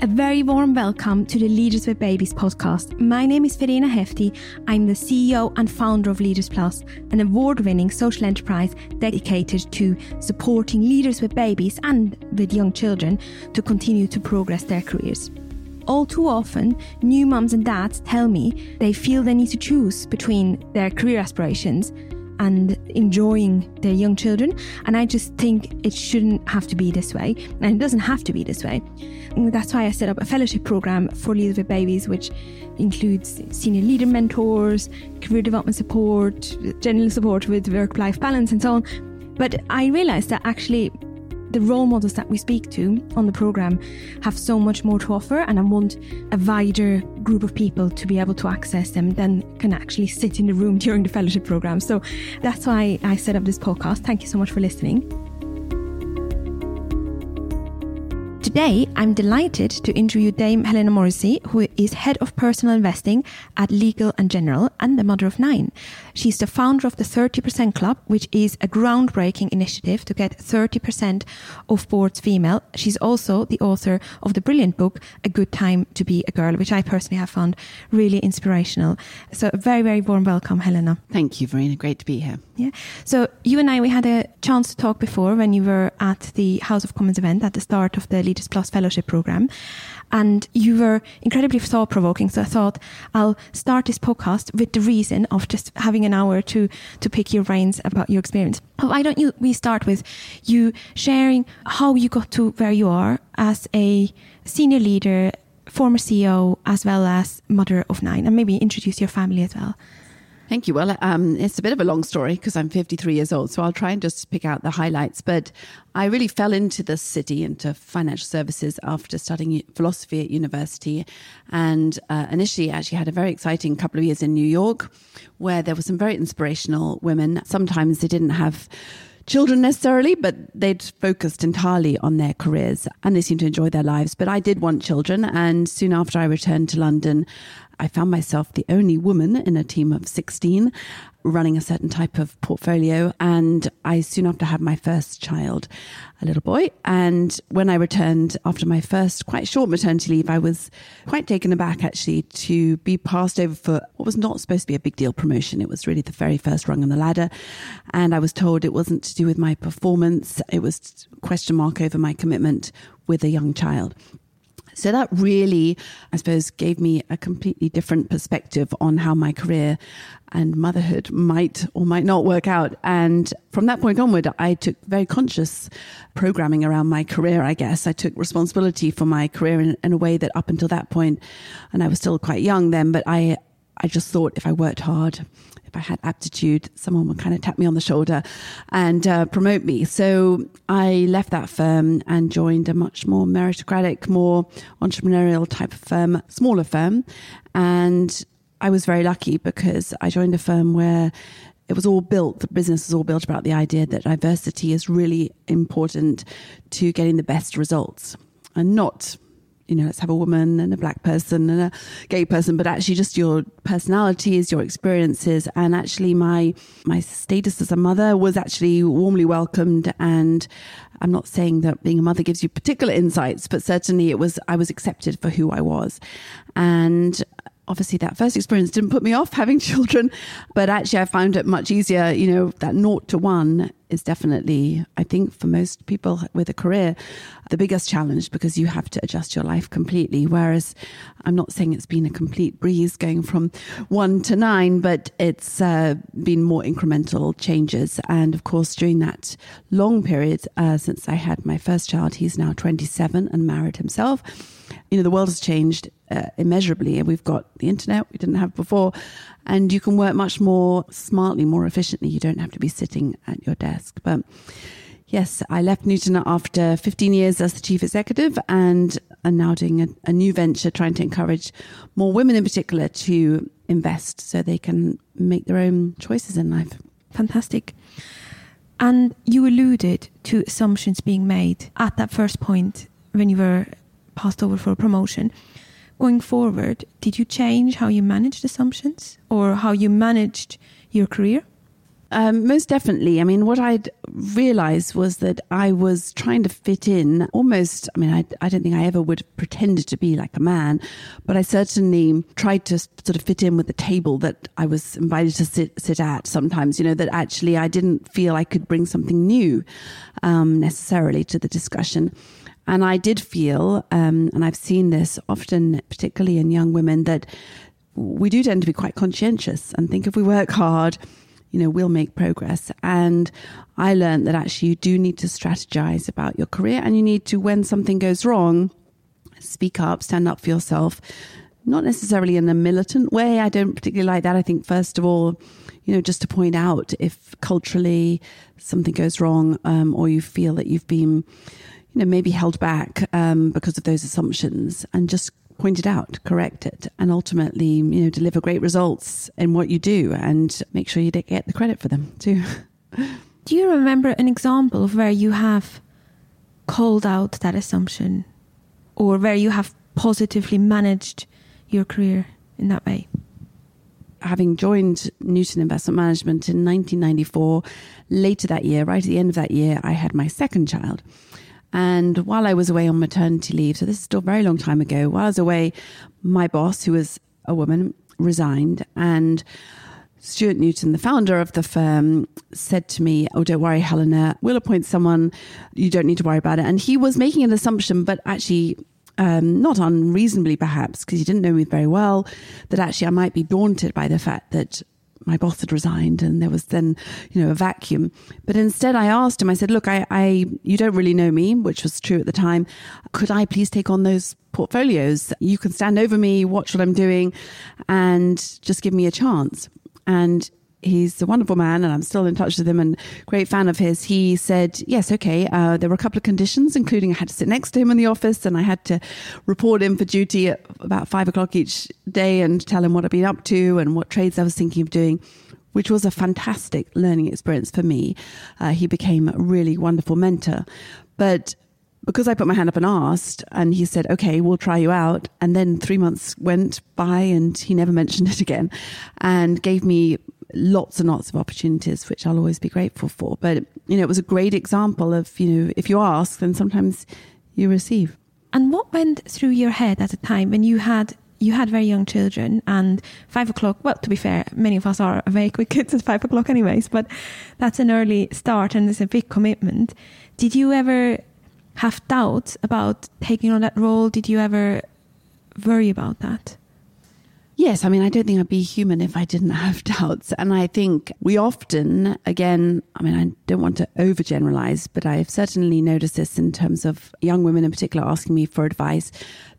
A very warm welcome to the Leaders with Babies podcast. My name is Verena Hefti. I'm the CEO and founder of Leaders Plus, an award winning social enterprise dedicated to supporting leaders with babies and with young children to continue to progress their careers. All too often, new mums and dads tell me they feel they need to choose between their career aspirations and enjoying their young children. And I just think it shouldn't have to be this way. And it doesn't have to be this way. That's why I set up a fellowship program for leaders with babies, which includes senior leader mentors, career development support, general support with work life balance, and so on. But I realized that actually the role models that we speak to on the program have so much more to offer, and I want a wider group of people to be able to access them than can actually sit in the room during the fellowship program. So that's why I set up this podcast. Thank you so much for listening. Today, I'm delighted to interview Dame Helena Morrissey, who is head of personal investing at Legal and General and the mother of nine. She's the founder of the 30% Club, which is a groundbreaking initiative to get 30% of boards female. She's also the author of the brilliant book, A Good Time to Be a Girl, which I personally have found really inspirational. So, a very, very warm welcome, Helena. Thank you, Verena. Great to be here. Yeah. So, you and I, we had a chance to talk before when you were at the House of Commons event at the start of the Leaders Plus Fellowship Program. And you were incredibly thought provoking. So I thought I'll start this podcast with the reason of just having an hour to, to pick your brains about your experience. Why don't you, we start with you sharing how you got to where you are as a senior leader, former CEO, as well as mother of nine, and maybe introduce your family as well. Thank you. Well, um, it's a bit of a long story because I'm 53 years old, so I'll try and just pick out the highlights. But I really fell into the city, into financial services after studying philosophy at university. And uh, initially, actually had a very exciting couple of years in New York where there were some very inspirational women. Sometimes they didn't have children necessarily, but they'd focused entirely on their careers and they seemed to enjoy their lives. But I did want children. And soon after I returned to London, I found myself the only woman in a team of 16 running a certain type of portfolio. And I soon after had my first child, a little boy. And when I returned after my first quite short maternity leave, I was quite taken aback actually to be passed over for what was not supposed to be a big deal promotion. It was really the very first rung on the ladder. And I was told it wasn't to do with my performance. It was question mark over my commitment with a young child. So that really, I suppose, gave me a completely different perspective on how my career and motherhood might or might not work out. And from that point onward, I took very conscious programming around my career, I guess. I took responsibility for my career in, in a way that up until that point, and I was still quite young then, but I, I just thought if I worked hard, if I had aptitude, someone would kind of tap me on the shoulder and uh, promote me. So I left that firm and joined a much more meritocratic, more entrepreneurial type of firm, smaller firm. And I was very lucky because I joined a firm where it was all built, the business was all built about the idea that diversity is really important to getting the best results and not you know, let's have a woman and a black person and a gay person, but actually just your personalities, your experiences, and actually my my status as a mother was actually warmly welcomed. And I'm not saying that being a mother gives you particular insights, but certainly it was I was accepted for who I was, and obviously that first experience didn't put me off having children, but actually I found it much easier. You know, that naught to one is definitely, I think, for most people with a career, the biggest challenge because you have to adjust your life completely. Whereas I'm not saying it's been a complete breeze going from one to nine, but it's uh, been more incremental changes. And of course, during that long period uh, since I had my first child, he's now 27 and married himself. You know, the world has changed uh, immeasurably, and we've got the internet we didn't have before, and you can work much more smartly, more efficiently. You don't have to be sitting at your desk. But yes, I left Newton after 15 years as the chief executive, and am now doing a, a new venture trying to encourage more women, in particular, to invest so they can make their own choices in life. Fantastic. And you alluded to assumptions being made at that first point when you were passed over for a promotion going forward, did you change how you managed assumptions or how you managed your career? Um, most definitely. I mean, what I'd realized was that I was trying to fit in almost, I mean, I, I don't think I ever would have pretended to be like a man, but I certainly tried to sort of fit in with the table that I was invited to sit, sit at sometimes, you know, that actually I didn't feel I could bring something new um, necessarily to the discussion. And I did feel, um, and I've seen this often, particularly in young women, that we do tend to be quite conscientious and think if we work hard, you know, we'll make progress. And I learned that actually you do need to strategize about your career and you need to, when something goes wrong, speak up, stand up for yourself. Not necessarily in a militant way. I don't particularly like that. I think, first of all, you know, just to point out if culturally something goes wrong um, or you feel that you've been, you know, maybe held back um, because of those assumptions and just point it out, correct it, and ultimately, you know, deliver great results in what you do and make sure you get the credit for them too. do you remember an example of where you have called out that assumption or where you have positively managed your career in that way? Having joined Newton Investment Management in 1994, later that year, right at the end of that year, I had my second child. And while I was away on maternity leave, so this is still a very long time ago, while I was away, my boss, who was a woman, resigned. And Stuart Newton, the founder of the firm, said to me, Oh, don't worry, Helena, we'll appoint someone. You don't need to worry about it. And he was making an assumption, but actually, um, not unreasonably perhaps, because he didn't know me very well, that actually I might be daunted by the fact that my boss had resigned and there was then, you know, a vacuum. But instead I asked him, I said, look, I, I, you don't really know me, which was true at the time. Could I please take on those portfolios? You can stand over me, watch what I'm doing and just give me a chance. And he's a wonderful man and I'm still in touch with him and great fan of his. He said, yes, okay. Uh, there were a couple of conditions, including I had to sit next to him in the office and I had to report in for duty at about five o'clock each day and tell him what I'd been up to and what trades I was thinking of doing. Which was a fantastic learning experience for me. Uh, he became a really wonderful mentor. But because I put my hand up and asked, and he said, okay, we'll try you out. And then three months went by and he never mentioned it again and gave me lots and lots of opportunities, which I'll always be grateful for. But, you know, it was a great example of, you know, if you ask, then sometimes you receive. And what went through your head at the time when you had you had very young children and five o'clock well to be fair many of us are awake with kids at five o'clock anyways but that's an early start and it's a big commitment did you ever have doubts about taking on that role did you ever worry about that Yes, I mean, I don't think I'd be human if I didn't have doubts. And I think we often, again, I mean, I don't want to overgeneralize, but I've certainly noticed this in terms of young women in particular asking me for advice,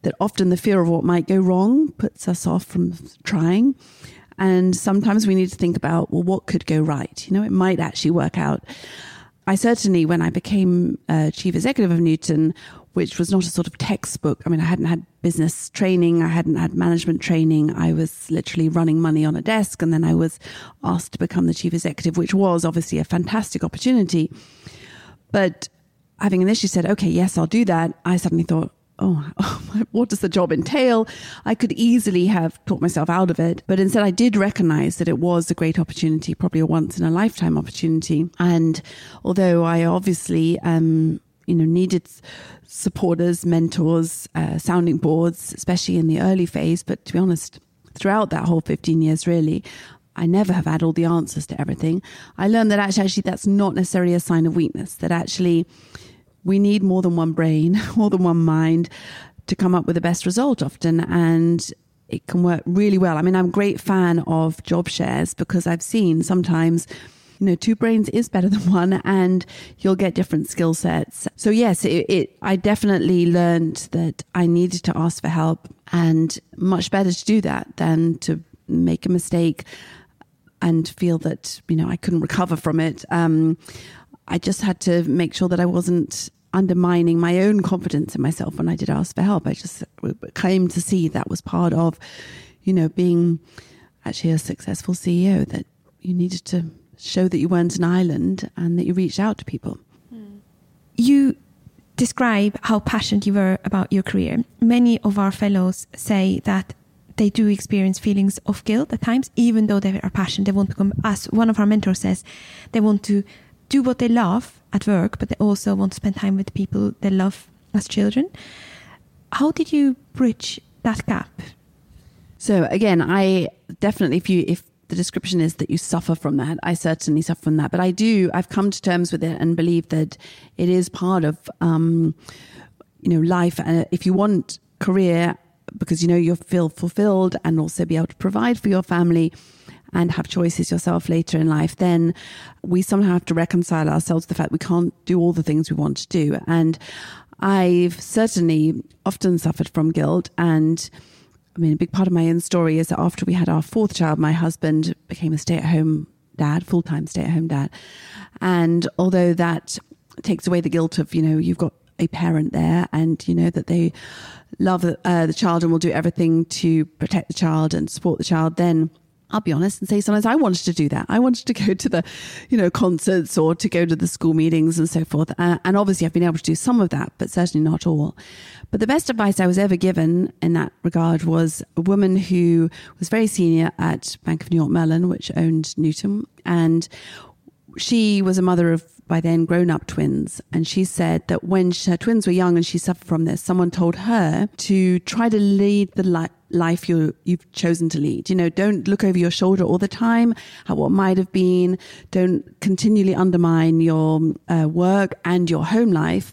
that often the fear of what might go wrong puts us off from trying. And sometimes we need to think about, well, what could go right? You know, it might actually work out. I certainly, when I became uh, chief executive of Newton, which was not a sort of textbook. I mean, I hadn't had business training, I hadn't had management training. I was literally running money on a desk, and then I was asked to become the chief executive, which was obviously a fantastic opportunity. But having initially said, okay, yes, I'll do that, I suddenly thought, oh, what does the job entail? I could easily have talked myself out of it, but instead I did recognize that it was a great opportunity, probably a once in a lifetime opportunity. And although I obviously, um, you know, needed supporters, mentors, uh, sounding boards, especially in the early phase. But to be honest, throughout that whole 15 years, really, I never have had all the answers to everything. I learned that actually, actually that's not necessarily a sign of weakness, that actually we need more than one brain, more than one mind to come up with the best result often. And it can work really well. I mean, I'm a great fan of job shares because I've seen sometimes you know, two brains is better than one and you'll get different skill sets. So yes, it, it, I definitely learned that I needed to ask for help and much better to do that than to make a mistake and feel that, you know, I couldn't recover from it. Um, I just had to make sure that I wasn't undermining my own confidence in myself when I did ask for help. I just came to see that was part of, you know, being actually a successful CEO that you needed to show that you weren't an island and that you reached out to people. Hmm. You describe how passionate you were about your career. Many of our fellows say that they do experience feelings of guilt at times, even though they are passionate. They want to come, as one of our mentors says, they want to do what they love at work, but they also want to spend time with the people they love as children. How did you bridge that gap? So again, I definitely, if you, if the description is that you suffer from that, I certainly suffer from that. But I do, I've come to terms with it and believe that it is part of, um, you know, life. And if you want career because you know you'll feel fulfilled and also be able to provide for your family and have choices yourself later in life, then we somehow have to reconcile ourselves to the fact we can't do all the things we want to do. And I've certainly often suffered from guilt. And I mean, a big part of my own story is that after we had our fourth child, my husband became a stay at home dad, full time stay at home dad. And although that takes away the guilt of, you know, you've got a parent there and you know that they love uh, the child and will do everything to protect the child and support the child then I'll be honest and say sometimes I wanted to do that. I wanted to go to the, you know, concerts or to go to the school meetings and so forth. Uh, and obviously I've been able to do some of that, but certainly not all. But the best advice I was ever given in that regard was a woman who was very senior at Bank of New York Mellon, which owned Newton. And she was a mother of by then grown up twins. And she said that when her twins were young and she suffered from this, someone told her to try to lead the li- life you you've chosen to lead. You know, don't look over your shoulder all the time at what might have been. Don't continually undermine your uh, work and your home life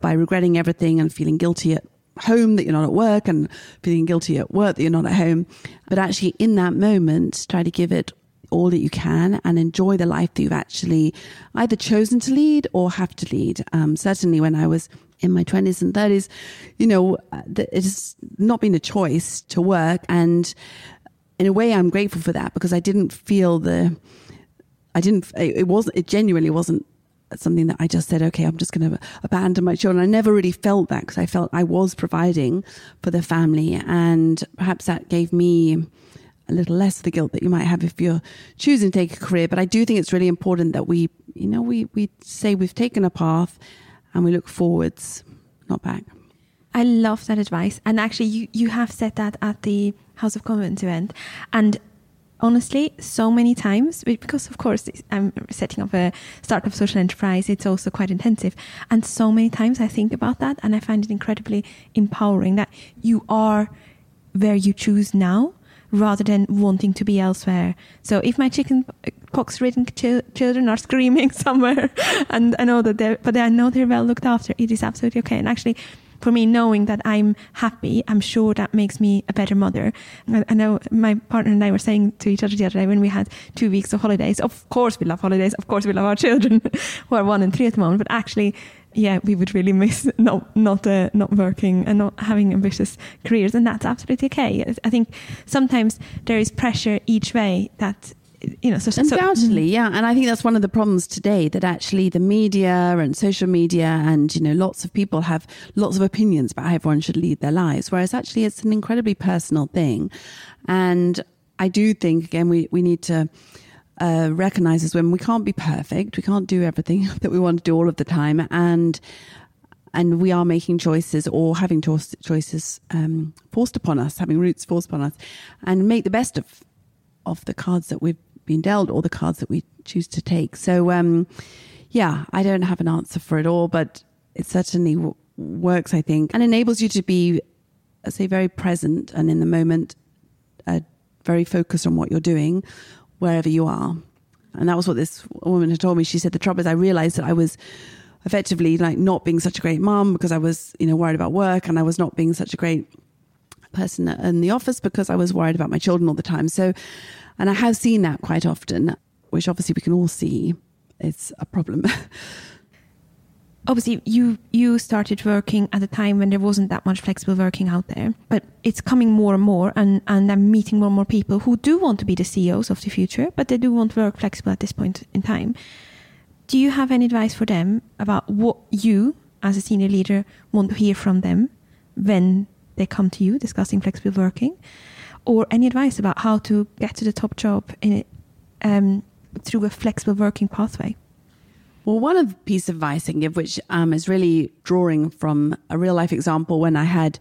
by regretting everything and feeling guilty at home that you're not at work and feeling guilty at work that you're not at home. But actually, in that moment, try to give it all that you can and enjoy the life that you've actually either chosen to lead or have to lead. Um, certainly, when I was in my 20s and 30s, you know, it has not been a choice to work. And in a way, I'm grateful for that because I didn't feel the, I didn't, it wasn't, it genuinely wasn't something that I just said, okay, I'm just going to abandon my children. I never really felt that because I felt I was providing for the family. And perhaps that gave me a little less the guilt that you might have if you're choosing to take a career. But I do think it's really important that we, you know, we, we say we've taken a path and we look forwards, not back. I love that advice. And actually, you, you have said that at the House of Commons event. And honestly, so many times, because of course I'm setting up a startup social enterprise, it's also quite intensive. And so many times I think about that and I find it incredibly empowering that you are where you choose now rather than wanting to be elsewhere. So if my chicken uh, pox ridden ch- children are screaming somewhere and I know that they're, but I know they're well looked after, it is absolutely okay. And actually, for me, knowing that I'm happy, I'm sure that makes me a better mother. I, know my partner and I were saying to each other the other day when we had two weeks of holidays, of course we love holidays, of course we love our children who are one and three at the moment, but actually yeah, we would really miss not not uh, not working and not having ambitious careers, and that's absolutely okay. I think sometimes there is pressure each way that you know, so, undoubtedly, so, yeah, and I think that's one of the problems today that actually the media and social media and you know lots of people have lots of opinions about how everyone should lead their lives, whereas actually it's an incredibly personal thing, and I do think again we we need to uh, recognizes when we can't be perfect, we can't do everything that we want to do all of the time, and and we are making choices or having cho- choices um, forced upon us, having routes forced upon us, and make the best of of the cards that we've been dealt or the cards that we choose to take. So, um, yeah, I don't have an answer for it all, but it certainly w- works, I think, and enables you to be, I say, very present and in the moment, uh, very focused on what you're doing, wherever you are. And that was what this woman had told me. She said, the trouble is I realized that I was effectively like not being such a great mom because I was, you know, worried about work and I was not being such a great person in the office because I was worried about my children all the time. So, and I have seen that quite often, which obviously we can all see is a problem. obviously you you started working at a time when there wasn't that much flexible working out there but it's coming more and more and and i'm meeting more and more people who do want to be the ceos of the future but they do want to work flexible at this point in time. Do you have any advice for them about what you as a senior leader want to hear from them when they come to you discussing flexible working? Or any advice about how to get to the top job in um, through a flexible working pathway well, one of piece of advice I can give, which um, is really drawing from a real life example when I had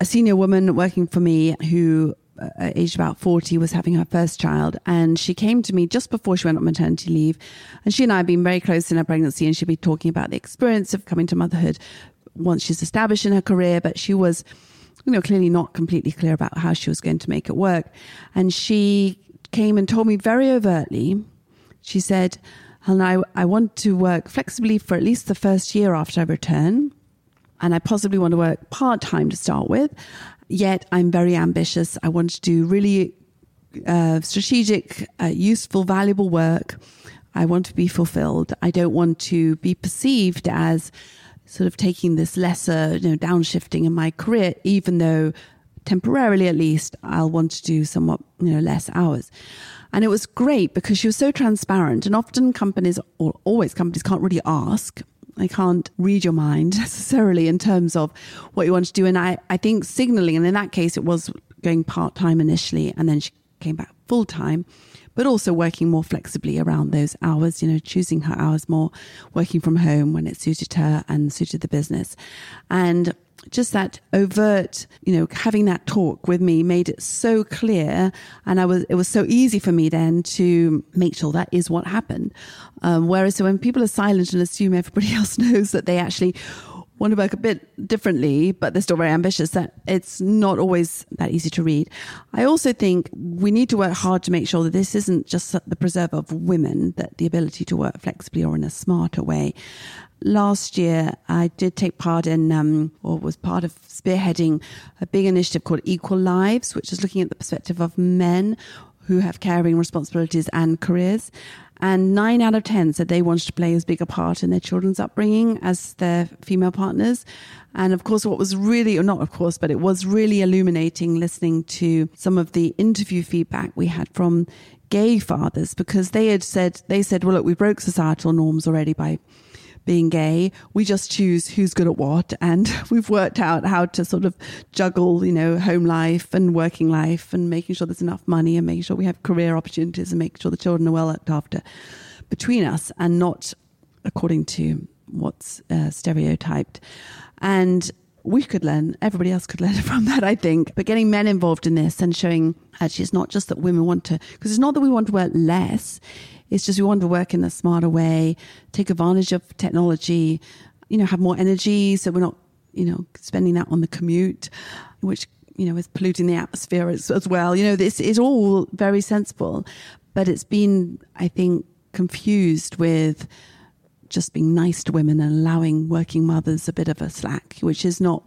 a senior woman working for me who uh, aged about 40, was having her first child. And she came to me just before she went on maternity leave. And she and I had been very close in her pregnancy, and she'd be talking about the experience of coming to motherhood once she's established in her career. But she was, you know, clearly not completely clear about how she was going to make it work. And she came and told me very overtly, she said, and I, I want to work flexibly for at least the first year after I return. And I possibly want to work part time to start with. Yet I'm very ambitious. I want to do really uh, strategic, uh, useful, valuable work. I want to be fulfilled. I don't want to be perceived as sort of taking this lesser, you know, downshifting in my career, even though temporarily at least I'll want to do somewhat, you know, less hours. And it was great because she was so transparent. And often companies, or always companies, can't really ask. They can't read your mind necessarily in terms of what you want to do. And I, I think signaling, and in that case, it was going part time initially, and then she came back full time, but also working more flexibly around those hours, you know, choosing her hours more, working from home when it suited her and suited the business. And just that overt, you know, having that talk with me made it so clear. And I was, it was so easy for me then to make sure that is what happened. Um, whereas so when people are silent and assume everybody else knows that they actually want to work a bit differently, but they're still very ambitious, that it's not always that easy to read. I also think we need to work hard to make sure that this isn't just the preserve of women, that the ability to work flexibly or in a smarter way last year, I did take part in, um, or was part of spearheading a big initiative called Equal Lives, which is looking at the perspective of men who have caring responsibilities and careers. And nine out of 10 said they wanted to play as big a part in their children's upbringing as their female partners. And of course, what was really, or not of course, but it was really illuminating listening to some of the interview feedback we had from gay fathers because they had said, they said, well, look, we broke societal norms already by being gay. We just choose who's good at what. And we've worked out how to sort of juggle, you know, home life and working life and making sure there's enough money and making sure we have career opportunities and making sure the children are well looked after between us and not according to what's uh, stereotyped. And we could learn, everybody else could learn from that, I think. But getting men involved in this and showing actually it's not just that women want to, because it's not that we want to work less, it's just we want to work in a smarter way, take advantage of technology, you know, have more energy so we're not, you know, spending that on the commute, which, you know, is polluting the atmosphere as, as well. You know, this is all very sensible, but it's been, I think, confused with just being nice to women and allowing working mothers a bit of a slack, which is not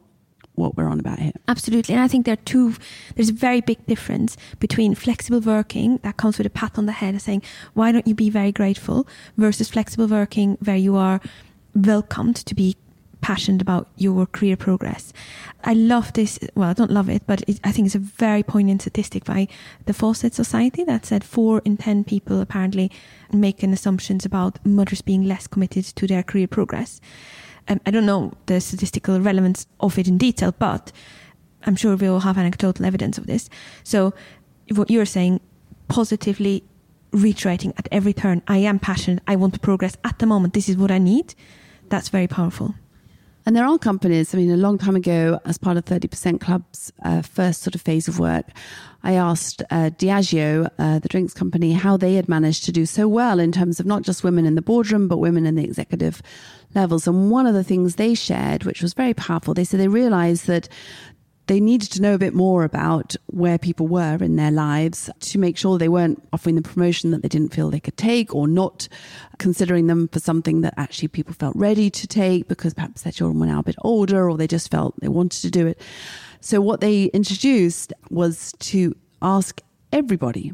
what we're on about here. Absolutely. And I think there are two, there's a very big difference between flexible working that comes with a pat on the head and saying, why don't you be very grateful versus flexible working where you are welcomed to be passionate about your career progress. I love this. Well, I don't love it, but it, I think it's a very poignant statistic by the Fawcett Society that said four in 10 people apparently make an assumptions about mothers being less committed to their career progress. Um, I don't know the statistical relevance of it in detail, but I'm sure we will have anecdotal evidence of this. So, what you're saying, positively reiterating at every turn, I am passionate, I want to progress at the moment, this is what I need, that's very powerful. And there are companies, I mean, a long time ago, as part of 30% Club's uh, first sort of phase of work, I asked uh, Diageo, uh, the drinks company, how they had managed to do so well in terms of not just women in the boardroom, but women in the executive levels. And one of the things they shared, which was very powerful, they said they realized that they needed to know a bit more about where people were in their lives to make sure they weren't offering the promotion that they didn't feel they could take or not considering them for something that actually people felt ready to take because perhaps their children were now a bit older or they just felt they wanted to do it. So, what they introduced was to ask everybody,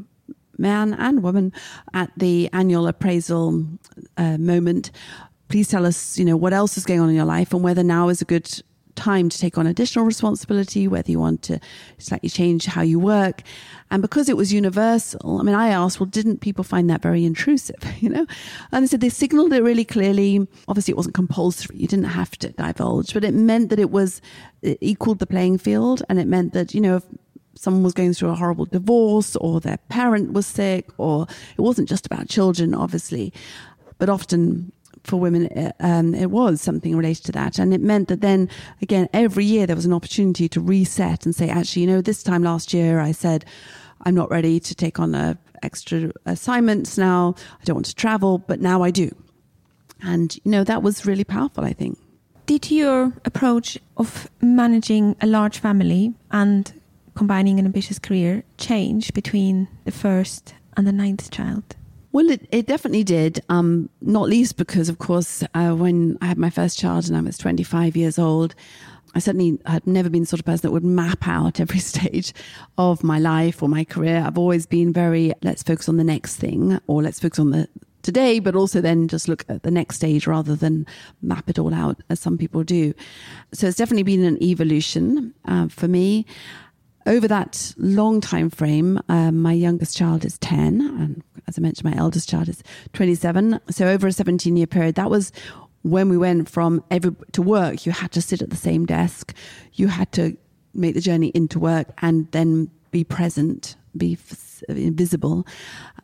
man and woman, at the annual appraisal uh, moment please tell us, you know, what else is going on in your life and whether now is a good time to take on additional responsibility, whether you want to slightly change how you work. And because it was universal, I mean, I asked, well, didn't people find that very intrusive, you know? And they said they signaled it really clearly. Obviously, it wasn't compulsory. You didn't have to divulge, but it meant that it was, it equaled the playing field. And it meant that, you know, if someone was going through a horrible divorce or their parent was sick or it wasn't just about children, obviously, but often for women, uh, um, it was something related to that. And it meant that then, again, every year there was an opportunity to reset and say, actually, you know, this time last year I said, I'm not ready to take on a extra assignments now. I don't want to travel, but now I do. And, you know, that was really powerful, I think. Did your approach of managing a large family and combining an ambitious career change between the first and the ninth child? Well, it, it definitely did. Um, not least because, of course, uh, when I had my first child and I was 25 years old, I certainly had never been the sort of person that would map out every stage of my life or my career. I've always been very, let's focus on the next thing or let's focus on the today, but also then just look at the next stage rather than map it all out as some people do. So it's definitely been an evolution uh, for me. Over that long time frame, um, my youngest child is 10, and as I mentioned, my eldest child is 27. So over a 17 year period, that was when we went from every to work. You had to sit at the same desk, you had to make the journey into work, and then be present, be visible,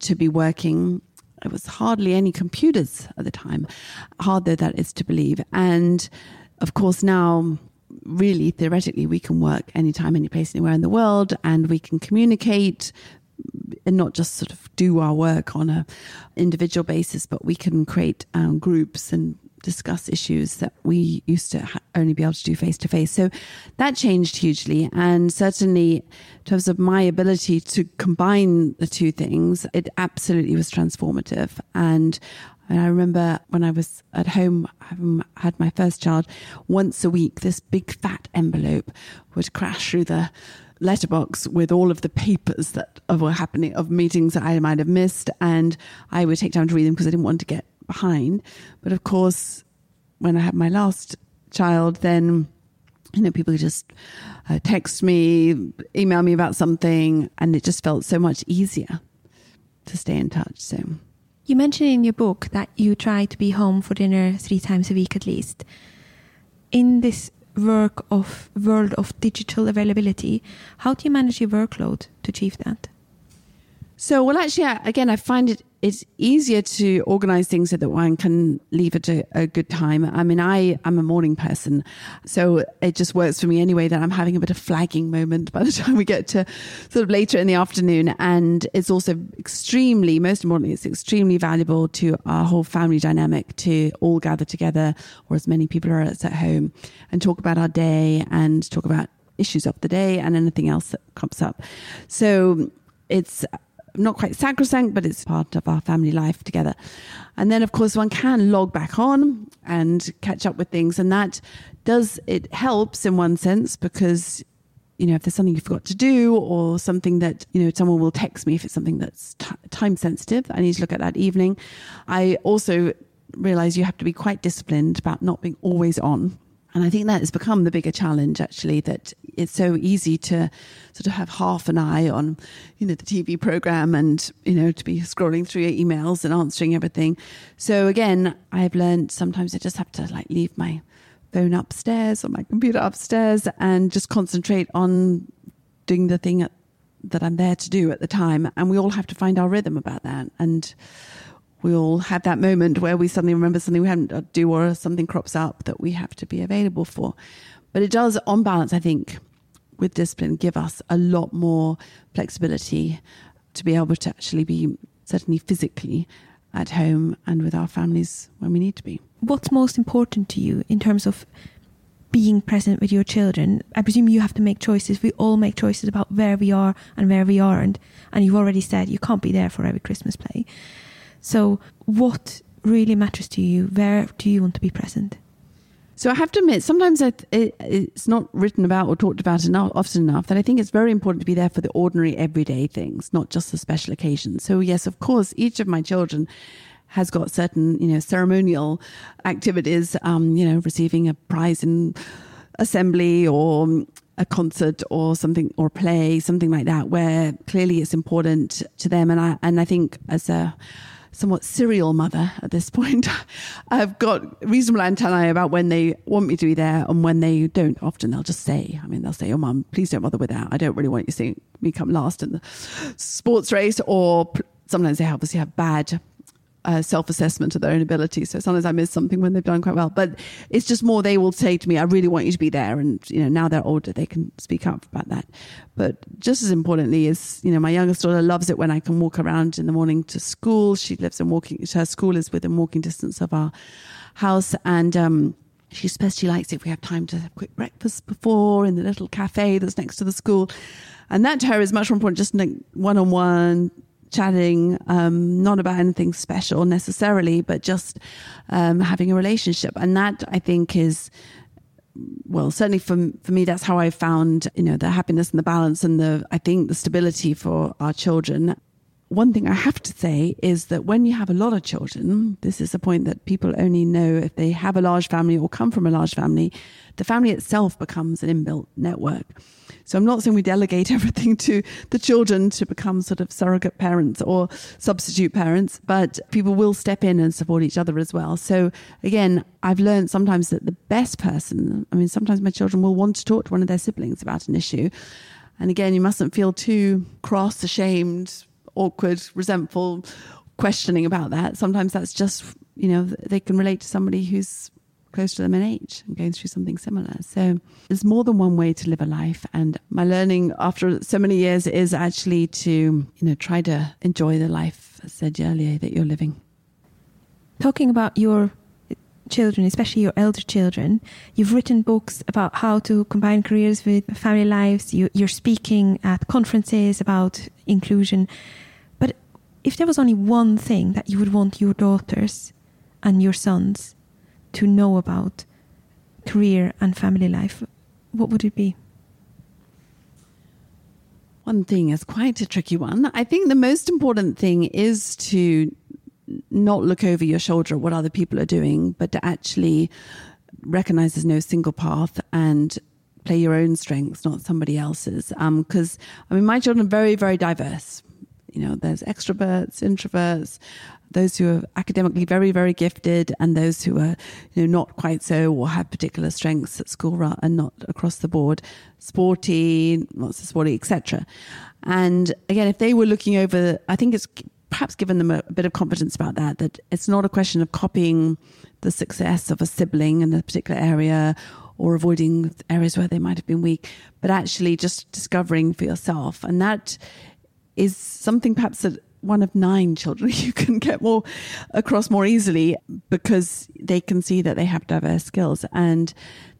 to be working it was hardly any computers at the time, hard though that is to believe. And of course, now, really theoretically, we can work anytime, any place, anywhere in the world, and we can communicate and not just sort of do our work on a individual basis, but we can create um, groups and discuss issues that we used to ha- only be able to do face to face. So that changed hugely. And certainly, in terms of my ability to combine the two things, it absolutely was transformative. And and I remember when I was at home, having had my first child, once a week, this big fat envelope would crash through the letterbox with all of the papers that were happening of meetings that I might have missed. And I would take time to read them because I didn't want to get behind. But of course, when I had my last child, then you know people just uh, text me, email me about something, and it just felt so much easier to stay in touch. So. You mentioned in your book that you try to be home for dinner three times a week at least. In this work of world of digital availability, how do you manage your workload to achieve that? So, well, actually, again, I find it it's easier to organize things so that one can leave at a, a, good time. I mean, I am a morning person, so it just works for me anyway that I'm having a bit of flagging moment by the time we get to sort of later in the afternoon. And it's also extremely, most importantly, it's extremely valuable to our whole family dynamic to all gather together, or as many people are at home, and talk about our day and talk about issues of the day and anything else that comes up. So it's not quite sacrosanct, but it's part of our family life together. And then, of course, one can log back on and catch up with things. And that does, it helps in one sense because, you know, if there's something you forgot to do or something that, you know, someone will text me if it's something that's t- time sensitive, I need to look at that evening. I also realize you have to be quite disciplined about not being always on and I think that has become the bigger challenge, actually, that it's so easy to sort of have half an eye on, you know, the TV program and, you know, to be scrolling through your emails and answering everything. So again, I've learned sometimes I just have to like leave my phone upstairs or my computer upstairs and just concentrate on doing the thing that I'm there to do at the time. And we all have to find our rhythm about that. And we all have that moment where we suddenly remember something we hadn't uh, do or something crops up that we have to be available for. But it does, on balance, I think, with discipline, give us a lot more flexibility to be able to actually be certainly physically at home and with our families when we need to be. What's most important to you in terms of being present with your children? I presume you have to make choices. We all make choices about where we are and where we aren't. And you've already said you can't be there for every Christmas play. So, what really matters to you? Where do you want to be present? So I have to admit, sometimes it, it's not written about or talked about enough, often enough that I think it's very important to be there for the ordinary, everyday things, not just the special occasions. So yes, of course, each of my children has got certain, you know, ceremonial activities, um, you know, receiving a prize in assembly or a concert or something or play, something like that, where clearly it's important to them. And I and I think as a somewhat serial mother at this point. I've got reasonable antennae about when they want me to be there and when they don't. Often they'll just say, I mean, they'll say, Oh, mum, please don't bother with that. I don't really want you to see me come last in the sports race. Or sometimes they obviously have bad uh, self assessment of their own abilities. So sometimes I miss something when they've done quite well. But it's just more they will say to me, I really want you to be there. And, you know, now they're older, they can speak up about that. But just as importantly is, you know, my youngest daughter loves it when I can walk around in the morning to school. She lives in walking, her school is within walking distance of our house. And, um, she especially likes it if we have time to have quick breakfast before in the little cafe that's next to the school. And that to her is much more important, just one on one chatting, um, not about anything special necessarily, but just um, having a relationship. And that I think is, well, certainly for, for me, that's how I found, you know, the happiness and the balance and the, I think the stability for our children. One thing I have to say is that when you have a lot of children, this is a point that people only know if they have a large family or come from a large family, the family itself becomes an inbuilt network. So I'm not saying we delegate everything to the children to become sort of surrogate parents or substitute parents, but people will step in and support each other as well. So again, I've learned sometimes that the best person, I mean, sometimes my children will want to talk to one of their siblings about an issue. And again, you mustn't feel too cross, ashamed, awkward, resentful, questioning about that. Sometimes that's just, you know, they can relate to somebody who's close to them in age and going through something similar. So there's more than one way to live a life. And my learning after so many years is actually to, you know, try to enjoy the life, I said earlier, that you're living. Talking about your children, especially your elder children, you've written books about how to combine careers with family lives. You, you're speaking at conferences about inclusion. If there was only one thing that you would want your daughters and your sons to know about career and family life, what would it be? One thing is quite a tricky one. I think the most important thing is to not look over your shoulder at what other people are doing, but to actually recognize there's no single path and play your own strengths, not somebody else's. Because um, I mean, my children are very, very diverse. You know, there's extroverts, introverts, those who are academically very, very gifted, and those who are, you know, not quite so or have particular strengths at school and not across the board, sporty, not so sporty, etc. And again, if they were looking over, I think it's perhaps given them a, a, bit of confidence about that, that it's not a question of copying the success of a sibling in a particular area or avoiding areas where they might have been weak, but actually just discovering for yourself. And that is something perhaps that one of nine children you can get more across more easily because they can see that they have diverse skills. And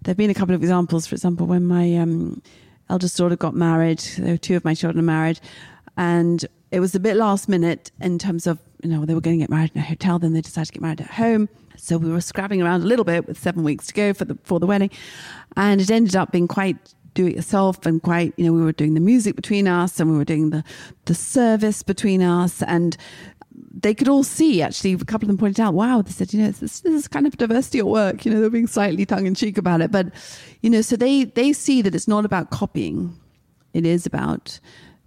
there have been a couple of examples. For example, when my um, eldest daughter got married, two of my children are married, and it was a bit last minute in terms of you know they were going to get married in a hotel, then they decided to get married at home. So we were scrabbling around a little bit with seven weeks to go for the for the wedding, and it ended up being quite do it yourself and quite, you know, we were doing the music between us and we were doing the, the service between us and they could all see actually a couple of them pointed out wow they said you know this, this is kind of diversity at work you know they're being slightly tongue-in-cheek about it. But you know so they they see that it's not about copying. It is about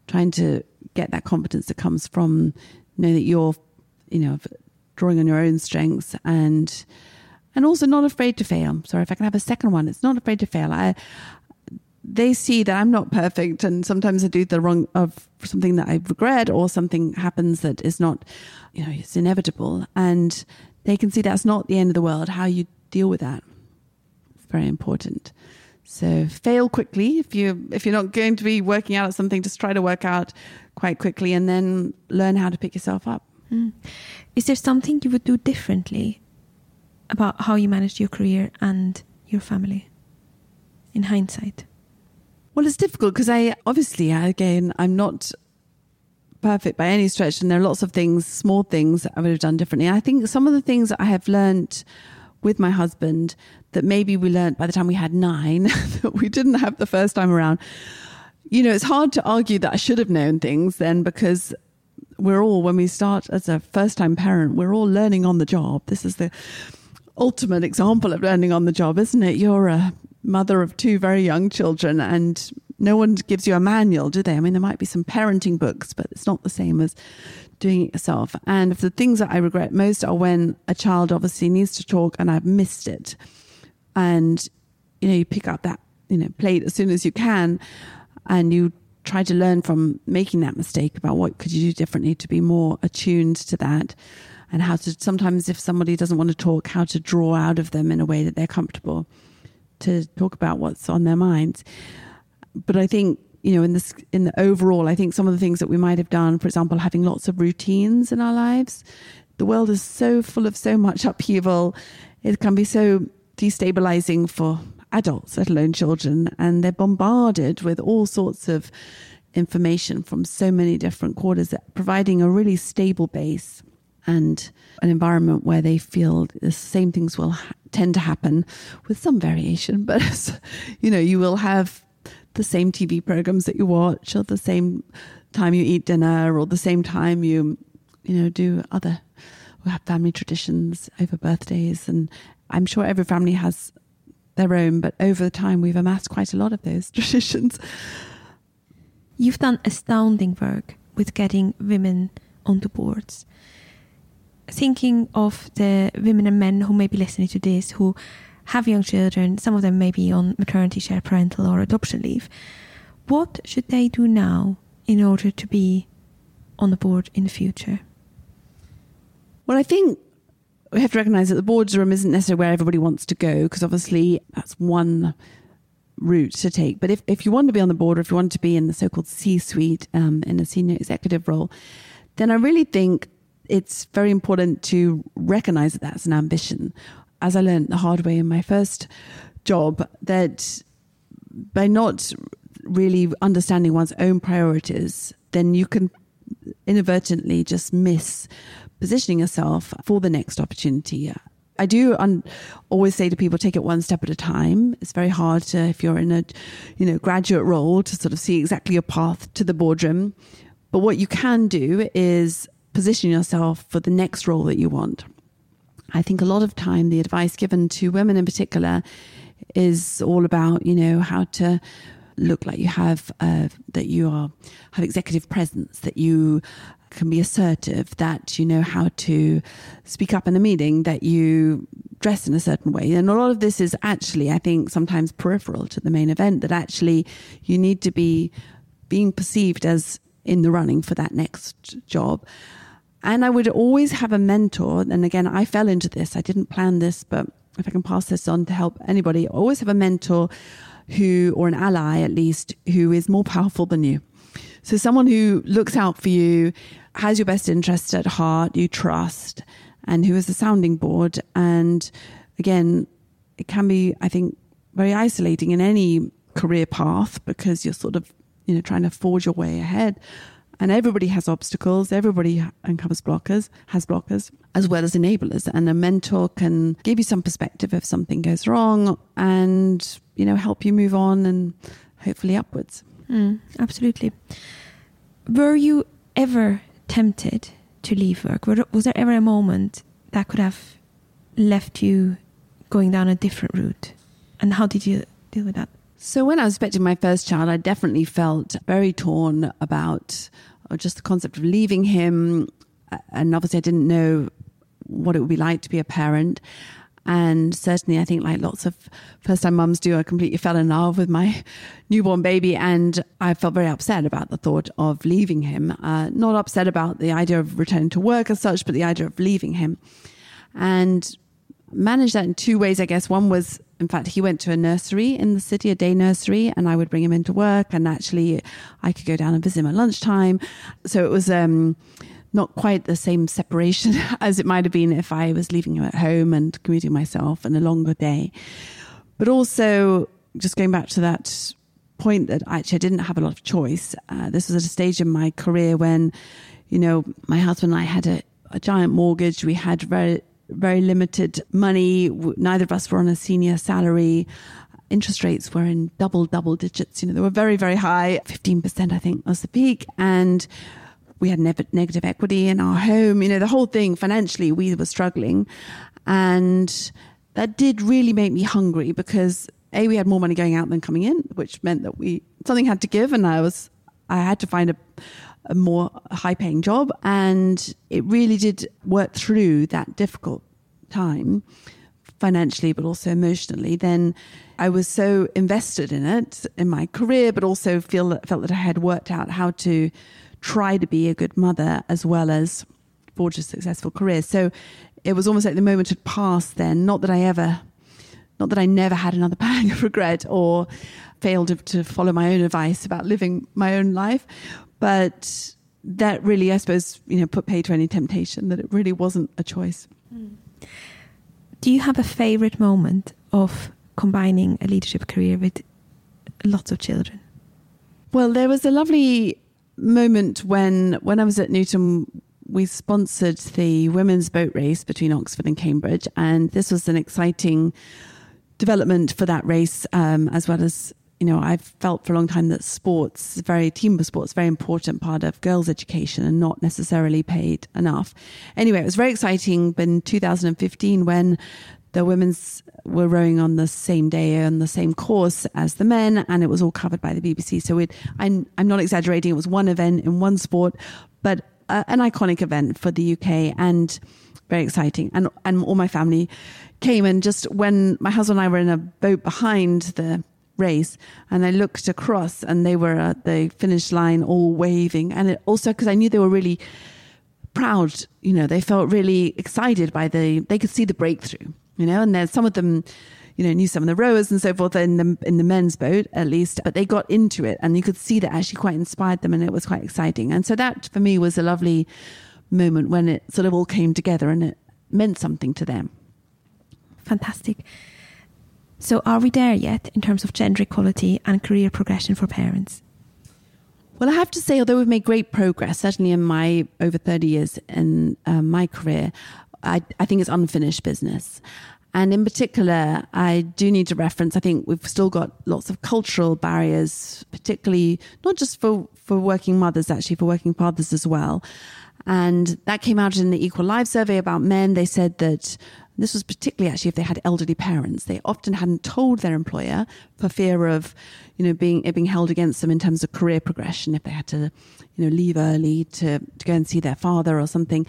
trying to get that confidence that comes from you know that you're you know drawing on your own strengths and and also not afraid to fail. Sorry if i can have a second one it's not afraid to fail. I they see that I'm not perfect, and sometimes I do the wrong of something that I regret, or something happens that is not, you know, it's inevitable, and they can see that's not the end of the world. How you deal with that, very important. So fail quickly if you if you're not going to be working out at something, just try to work out quite quickly, and then learn how to pick yourself up. Mm. Is there something you would do differently about how you managed your career and your family in hindsight? Well, it's difficult because I obviously, again, I'm not perfect by any stretch, and there are lots of things, small things I would have done differently. I think some of the things that I have learned with my husband that maybe we learned by the time we had nine that we didn't have the first time around. You know, it's hard to argue that I should have known things then because we're all, when we start as a first time parent, we're all learning on the job. This is the ultimate example of learning on the job, isn't it? You're a mother of two very young children, and no one gives you a manual, do they? I mean, there might be some parenting books, but it's not the same as doing it yourself. And the things that I regret most are when a child obviously needs to talk and I've missed it. And, you know, you pick up that, you know, plate as soon as you can and you try to learn from making that mistake about what could you do differently to be more attuned to that. and how to sometimes if somebody doesn't want to talk, how to draw out of them in a way that they're comfortable to talk about what's on their minds. But I think you know in this in the overall, I think some of the things that we might have done, for example, having lots of routines in our lives. The world is so full of so much upheaval. It can be so destabilizing for adults, let alone children, and they're bombarded with all sorts of information from so many different quarters, providing a really stable base and an environment where they feel the same things will tend to happen with some variation, but you know, you will have the same TV programs that you watch, or the same time you eat dinner, or the same time you, you know, do other we have family traditions over birthdays, and I'm sure every family has their own, but over time we've amassed quite a lot of those traditions. You've done astounding work with getting women onto boards. Thinking of the women and men who may be listening to this who have young children, some of them may be on maternity share, parental, or adoption leave, what should they do now in order to be on the board in the future? Well, I think we have to recognize that the boardroom isn't necessarily where everybody wants to go because obviously that's one route to take. But if, if you want to be on the board or if you want to be in the so called C suite um, in a senior executive role, then I really think it's very important to recognize that that's an ambition. As I learned the hard way in my first job, that by not really understanding one's own priorities, then you can inadvertently just miss positioning yourself for the next opportunity. I do un- always say to people, take it one step at a time. It's very hard to, if you're in a, you know, graduate role to sort of see exactly your path to the boardroom. But what you can do is position yourself for the next role that you want. I think a lot of time the advice given to women in particular is all about, you know, how to look like you have uh, that you are have executive presence, that you can be assertive, that you know how to speak up in a meeting, that you dress in a certain way. And a lot of this is actually, I think, sometimes peripheral to the main event, that actually you need to be being perceived as in the running for that next job. And I would always have a mentor. And again, I fell into this. I didn't plan this, but if I can pass this on to help anybody, always have a mentor who, or an ally at least, who is more powerful than you. So someone who looks out for you, has your best interest at heart, you trust, and who is a sounding board. And again, it can be, I think, very isolating in any career path because you're sort of, you know, trying to forge your way ahead. And everybody has obstacles. Everybody uncovers blockers, has blockers, as well as enablers. And a mentor can give you some perspective if something goes wrong and, you know, help you move on and hopefully upwards. Mm, absolutely. Were you ever tempted to leave work? Was there ever a moment that could have left you going down a different route? And how did you deal with that? So, when I was expecting my first child, I definitely felt very torn about uh, just the concept of leaving him. And obviously, I didn't know what it would be like to be a parent. And certainly, I think, like lots of first time mums do, I completely fell in love with my newborn baby. And I felt very upset about the thought of leaving him. Uh, not upset about the idea of returning to work as such, but the idea of leaving him. And managed that in two ways, I guess. One was, in fact, he went to a nursery in the city, a day nursery, and I would bring him into work. And actually, I could go down and visit him at lunchtime. So it was, um, not quite the same separation as it might have been if I was leaving him at home and commuting myself and a longer day. But also, just going back to that point that actually I didn't have a lot of choice. Uh, this was at a stage in my career when, you know, my husband and I had a, a giant mortgage. We had very, very limited money. Neither of us were on a senior salary. Interest rates were in double, double digits. You know, they were very, very high. 15%, I think, was the peak. And we had ne- negative equity in our home. You know, the whole thing financially, we were struggling. And that did really make me hungry because A, we had more money going out than coming in, which meant that we, something had to give. And I was, I had to find a, a more high paying job. And it really did work through that difficult time financially, but also emotionally. Then I was so invested in it in my career, but also feel that, felt that I had worked out how to try to be a good mother as well as forge a successful career. So it was almost like the moment had passed then. Not that I ever, not that I never had another pang of regret or failed to, to follow my own advice about living my own life, but that really, I suppose, you know, put pay to any temptation that it really wasn't a choice. Do you have a favorite moment of combining a leadership career with lots of children? Well, there was a lovely moment when when I was at Newton we sponsored the women's boat race between Oxford and Cambridge, and this was an exciting development for that race, um, as well as you know, I've felt for a long time that sports, very team sports, very important part of girls' education and not necessarily paid enough. Anyway, it was very exciting. But in 2015, when the women's were rowing on the same day on the same course as the men, and it was all covered by the BBC. So it, I'm, I'm not exaggerating. It was one event in one sport, but an iconic event for the UK and very exciting. And and all my family came, and just when my husband and I were in a boat behind the race and I looked across and they were at the finish line all waving and it also because I knew they were really proud you know they felt really excited by the they could see the breakthrough you know, and there's some of them, you know, knew some of the rowers and so forth in the in the men's boat at least, but they got into it and you could see that actually quite inspired them and it was quite exciting. And so that for me was a lovely moment when it sort of all came together and it meant something to them. Fantastic. So are we there yet in terms of gender equality and career progression for parents? Well, I have to say, although we've made great progress, certainly in my over 30 years in uh, my career, I, I think it's unfinished business. And in particular, I do need to reference, I think we've still got lots of cultural barriers, particularly not just for, for working mothers, actually, for working fathers as well. And that came out in the Equal Lives survey about men. They said that this was particularly actually if they had elderly parents. They often hadn't told their employer for fear of, you know, being being held against them in terms of career progression if they had to, you know, leave early to, to go and see their father or something.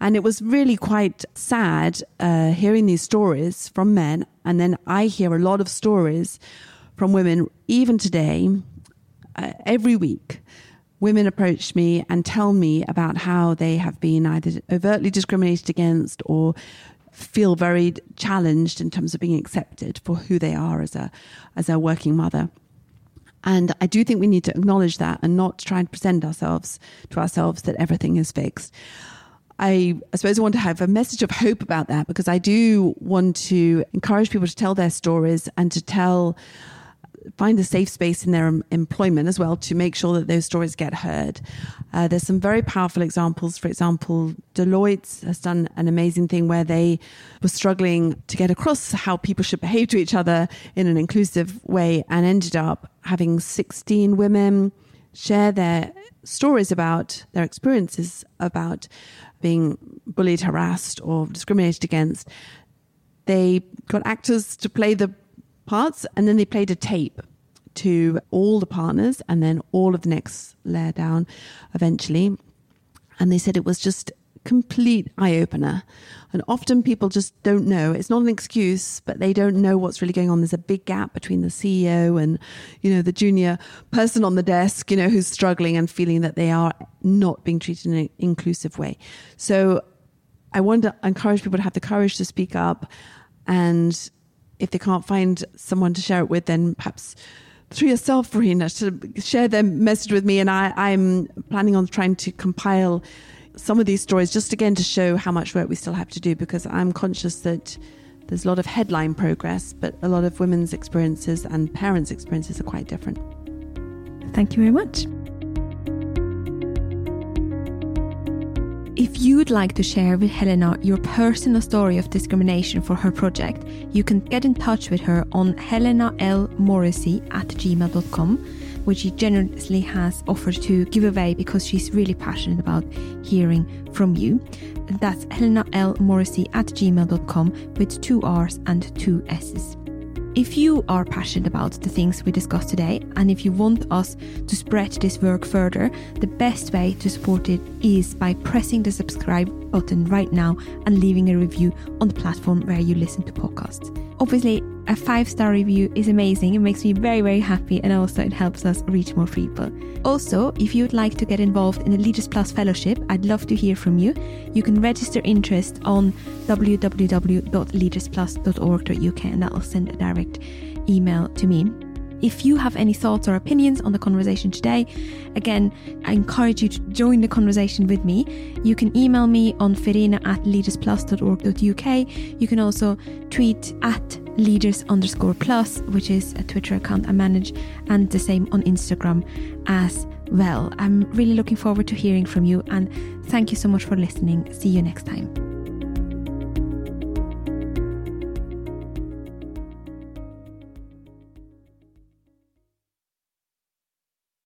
And it was really quite sad uh, hearing these stories from men. And then I hear a lot of stories from women, even today, uh, every week. Women approach me and tell me about how they have been either overtly discriminated against or feel very challenged in terms of being accepted for who they are as a as a working mother. And I do think we need to acknowledge that and not try and present ourselves to ourselves that everything is fixed. I, I suppose I want to have a message of hope about that because I do want to encourage people to tell their stories and to tell, find a safe space in their employment as well to make sure that those stories get heard. Uh, there's some very powerful examples. For example, Deloitte has done an amazing thing where they were struggling to get across how people should behave to each other in an inclusive way and ended up having 16 women share their stories about their experiences about being bullied, harassed, or discriminated against, they got actors to play the parts and then they played a tape to all the partners and then all of the next layer down eventually. And they said it was just complete eye opener. And often people just don't know. It's not an excuse, but they don't know what's really going on. There's a big gap between the CEO and, you know, the junior person on the desk, you know, who's struggling and feeling that they are not being treated in an inclusive way. So I want to encourage people to have the courage to speak up. And if they can't find someone to share it with, then perhaps through yourself, Verena, to share their message with me. And I, I'm planning on trying to compile some of these stories just again to show how much work we still have to do because I'm conscious that there's a lot of headline progress, but a lot of women's experiences and parents' experiences are quite different. Thank you very much. If you would like to share with Helena your personal story of discrimination for her project, you can get in touch with her on helenalmorrissey at gmail.com which she generously has offered to give away because she's really passionate about hearing from you. That's Helena L. Morrissey at gmail.com with two R's and two S's. If you are passionate about the things we discussed today, and if you want us to spread this work further, the best way to support it is by pressing the subscribe button right now and leaving a review on the platform where you listen to podcasts. Obviously, a five star review is amazing. It makes me very, very happy and also it helps us reach more people. Also, if you'd like to get involved in the Leaders Plus Fellowship, I'd love to hear from you. You can register interest on www.leadersplus.org.uk and that'll send a direct email to me. If you have any thoughts or opinions on the conversation today, again, I encourage you to join the conversation with me. You can email me on verena at leadersplus.org.uk. You can also tweet at leaders underscore plus, which is a Twitter account I manage, and the same on Instagram as well. I'm really looking forward to hearing from you and thank you so much for listening. See you next time.